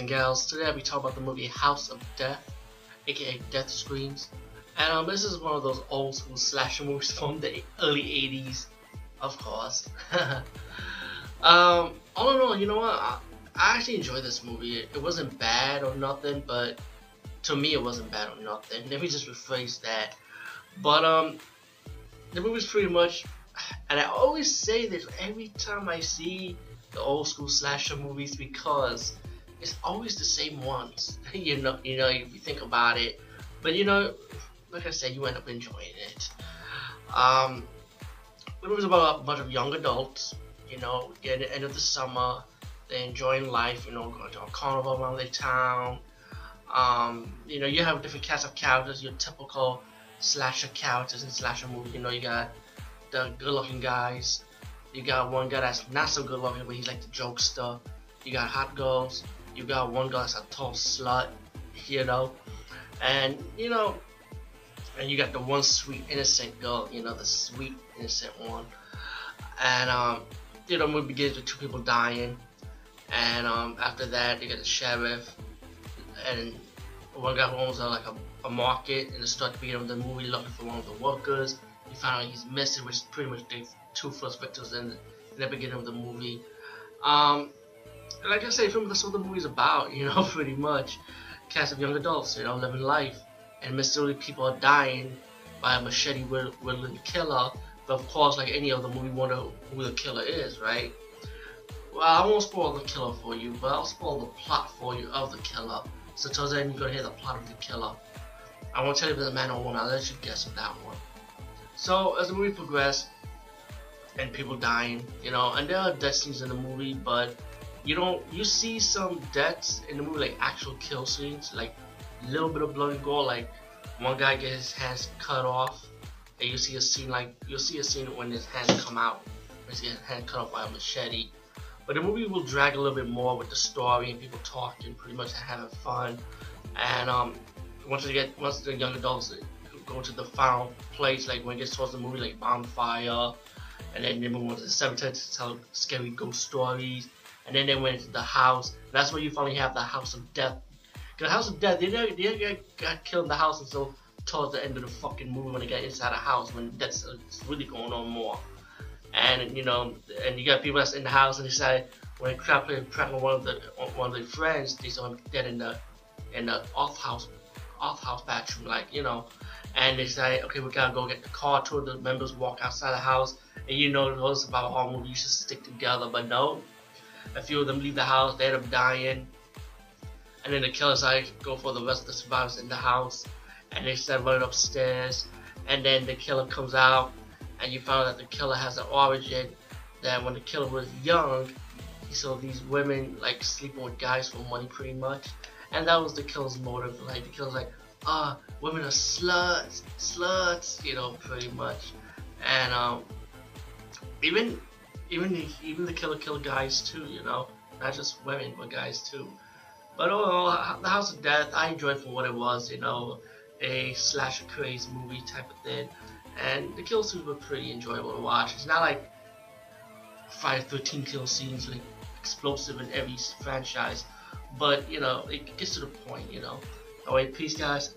gals. Today I'll be talking about the movie House of Death, aka Death Screams. And um, this is one of those old school slasher movies from the early 80s, of course. um, all in all, you know what? I, I actually enjoyed this movie. It, it wasn't bad or nothing, but to me it wasn't bad or nothing. Let me just rephrase that. But um, the movie's pretty much, and I always say this every time I see the old school slasher movies because it's always the same ones. you know, you know, if you think about it. But you know, like I said, you end up enjoying it. Um, it was about a bunch of young adults. You know, at the end of the summer, they're enjoying life. You know, going to a carnival around their town. Um, you know, you have different cast of characters. Your typical slasher characters in slasher movies. You know, you got the good-looking guys. You got one guy that's not so good-looking, but he's like the jokester. You got hot girls. You got one guy that's a tall slut. You know, and you know, and you got the one sweet innocent girl. You know, the sweet innocent one. And um, you know, movie begins with two people dying, and um, after that, you got the sheriff, and one guy owns a, like a, a market and the start beginning of the movie looking for one of the workers. You find out he's missing, which is pretty much the two first victims in, in the beginning of the movie. Um, like I say, film that's what the movie's about, you know, pretty much. Cast of young adults, you know, living life, and mysteriously people are dying by a machete wielding killer. But of course, like any other movie, wonder who the killer is, right? Well, I won't spoil the killer for you, but I'll spoil the plot for you of the killer. So until then, you're gonna hear the plot of the killer. I won't tell you if it's a man or woman. I'll let you guess on that one. So as the movie progresses, and people dying, you know, and there are death scenes in the movie, but you don't you see some deaths in the movie like actual kill scenes, like a little bit of blood and gore, like one guy gets his hands cut off, and you see a scene like you'll see a scene when his hands come out, when his hand cut off by a machete. But the movie will drag a little bit more with the story and people talking, pretty much having fun. And um, once they get once the young adults go to the final place, like when it gets towards the movie, like bonfire, and then they move on to the cemetery to tell scary ghost stories, and then they went into the house. that's where you finally have the House of Death. Cause the House of Death, they never, they never got killed in the house until towards the end of the fucking movie when they got inside the house when that's uh, really going on more and you know, and you got people that's in the house and they say when crap on one of the one of their friends, they saw him dead in the in the off house off house bathroom, like you know, and they say, okay, we gotta go get the car. Of the members walk outside the house, and you know, those about a horror movie, you should stick together, but no, a few of them leave the house, they end up dying, and then the killers like go for the rest of the survivors in the house, and they start running upstairs, and then the killer comes out and you find out the killer has an origin that when the killer was young, he saw these women like sleeping with guys for money pretty much. And that was the killer's motive. Like the killer's like, ah, oh, women are sluts, sluts, you know, pretty much. And um, even even the, even the killer killed guys too, you know, not just women but guys too. But overall, The House of Death, I enjoyed for what it was, you know, a slasher craze movie type of thing and the kill scenes were pretty enjoyable to watch. It's not like five, 13 kill scenes like explosive in every franchise, but you know it gets to the point. You know. Oh, Alright, peace, guys.